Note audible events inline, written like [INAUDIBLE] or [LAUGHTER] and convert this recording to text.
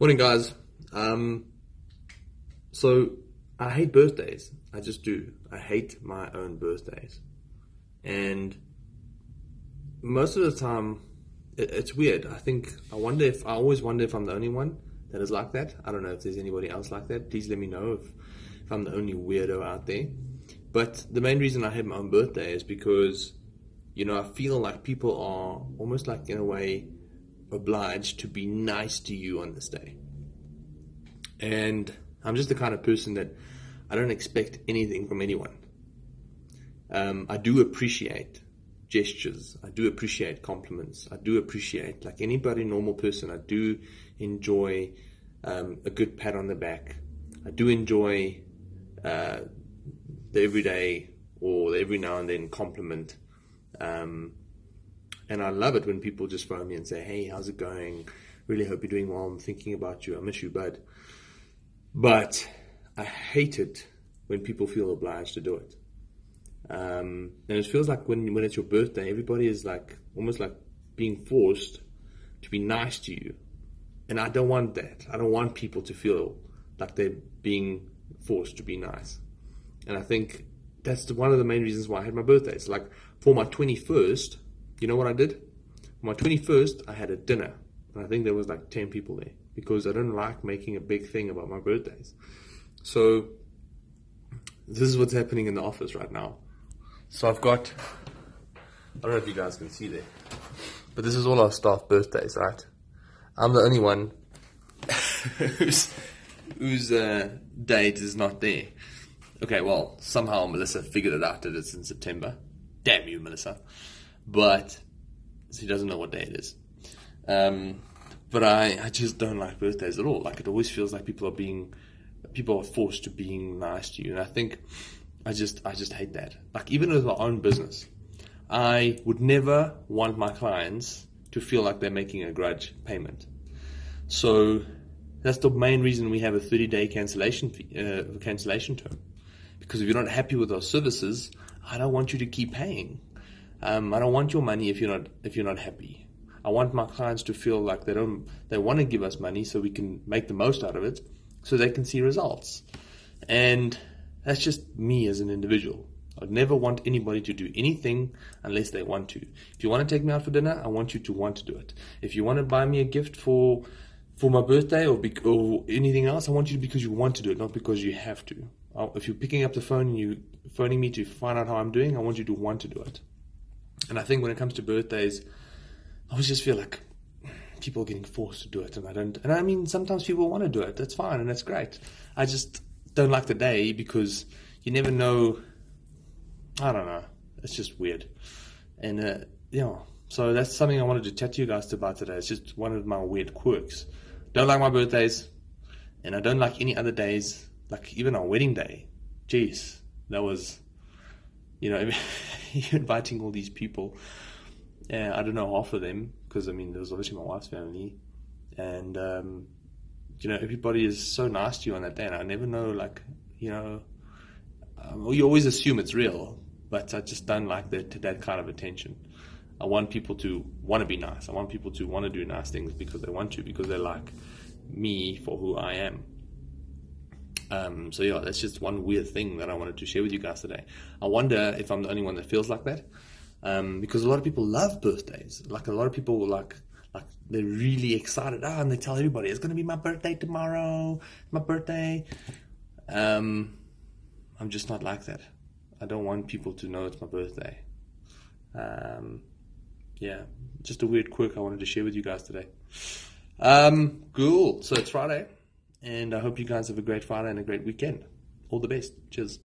Morning, guys. Um, so I hate birthdays. I just do. I hate my own birthdays, and most of the time, it, it's weird. I think I wonder if I always wonder if I'm the only one that is like that. I don't know if there's anybody else like that. Please let me know if, if I'm the only weirdo out there. But the main reason I hate my own birthday is because, you know, I feel like people are almost like in a way obliged to be nice to you on this day. And I'm just the kind of person that I don't expect anything from anyone. Um, I do appreciate gestures. I do appreciate compliments. I do appreciate, like anybody normal person, I do enjoy um, a good pat on the back. I do enjoy uh, the everyday or the every now and then compliment. Um, and I love it when people just phone me and say, "Hey, how's it going? Really hope you're doing well. I'm thinking about you. I miss you, bud." But I hate it when people feel obliged to do it. Um, and it feels like when when it's your birthday, everybody is like almost like being forced to be nice to you, and I don't want that. I don't want people to feel like they're being forced to be nice. And I think that's one of the main reasons why I had my birthday. It's like for my 21st, you know what I did? My 21st, I had a dinner. And I think there was like 10 people there because I don't like making a big thing about my birthdays. So this is what's happening in the office right now. So I've got, I don't know if you guys can see there, but this is all our staff birthdays, right? I'm the only one [LAUGHS] whose, whose uh, date is not there. Okay, well, somehow Melissa figured it out that it's in September. Damn you, Melissa. But she doesn't know what day it is. Um, but I, I just don't like birthdays at all. Like it always feels like people are being, people are forced to being nice to you, and I think I just, I just hate that. Like even with my own business, I would never want my clients to feel like they're making a grudge payment. So that's the main reason we have a 30 day cancellation fee, uh, cancellation term. Because if you're not happy with our services, I don't want you to keep paying. Um, I don't want your money if you're not if you're not happy. I want my clients to feel like they don't they want to give us money so we can make the most out of it, so they can see results. And that's just me as an individual. I'd never want anybody to do anything unless they want to. If you want to take me out for dinner, I want you to want to do it. If you want to buy me a gift for for my birthday or, or anything else, I want you to because you want to do it, not because you have to. If you're picking up the phone and you phoning me to find out how I'm doing, I want you to want to do it. And I think when it comes to birthdays, I always just feel like people are getting forced to do it, and I don't. And I mean, sometimes people want to do it. That's fine, and that's great. I just don't like the day because you never know. I don't know. It's just weird, and uh, know. So that's something I wanted to chat to you guys about today. It's just one of my weird quirks. Don't like my birthdays, and I don't like any other days. Like even our wedding day. Jeez, that was you know, [LAUGHS] you're inviting all these people. and I don't know half of them because I mean, there was obviously my wife's family, and um, you know, everybody is so nice to you on that day, and I never know, like, you know, um, you always assume it's real, but I just don't like that that kind of attention. I want people to want to be nice. I want people to want to do nice things because they want to, because they like me for who I am. Um, so yeah, that's just one weird thing that I wanted to share with you guys today. I wonder if I'm the only one that feels like that, um, because a lot of people love birthdays. Like a lot of people like like they're really excited. Ah, and they tell everybody it's gonna be my birthday tomorrow. My birthday. Um, I'm just not like that. I don't want people to know it's my birthday. Um, yeah, just a weird quirk I wanted to share with you guys today. Um, cool. So it's Friday. And I hope you guys have a great Friday and a great weekend. All the best. Cheers.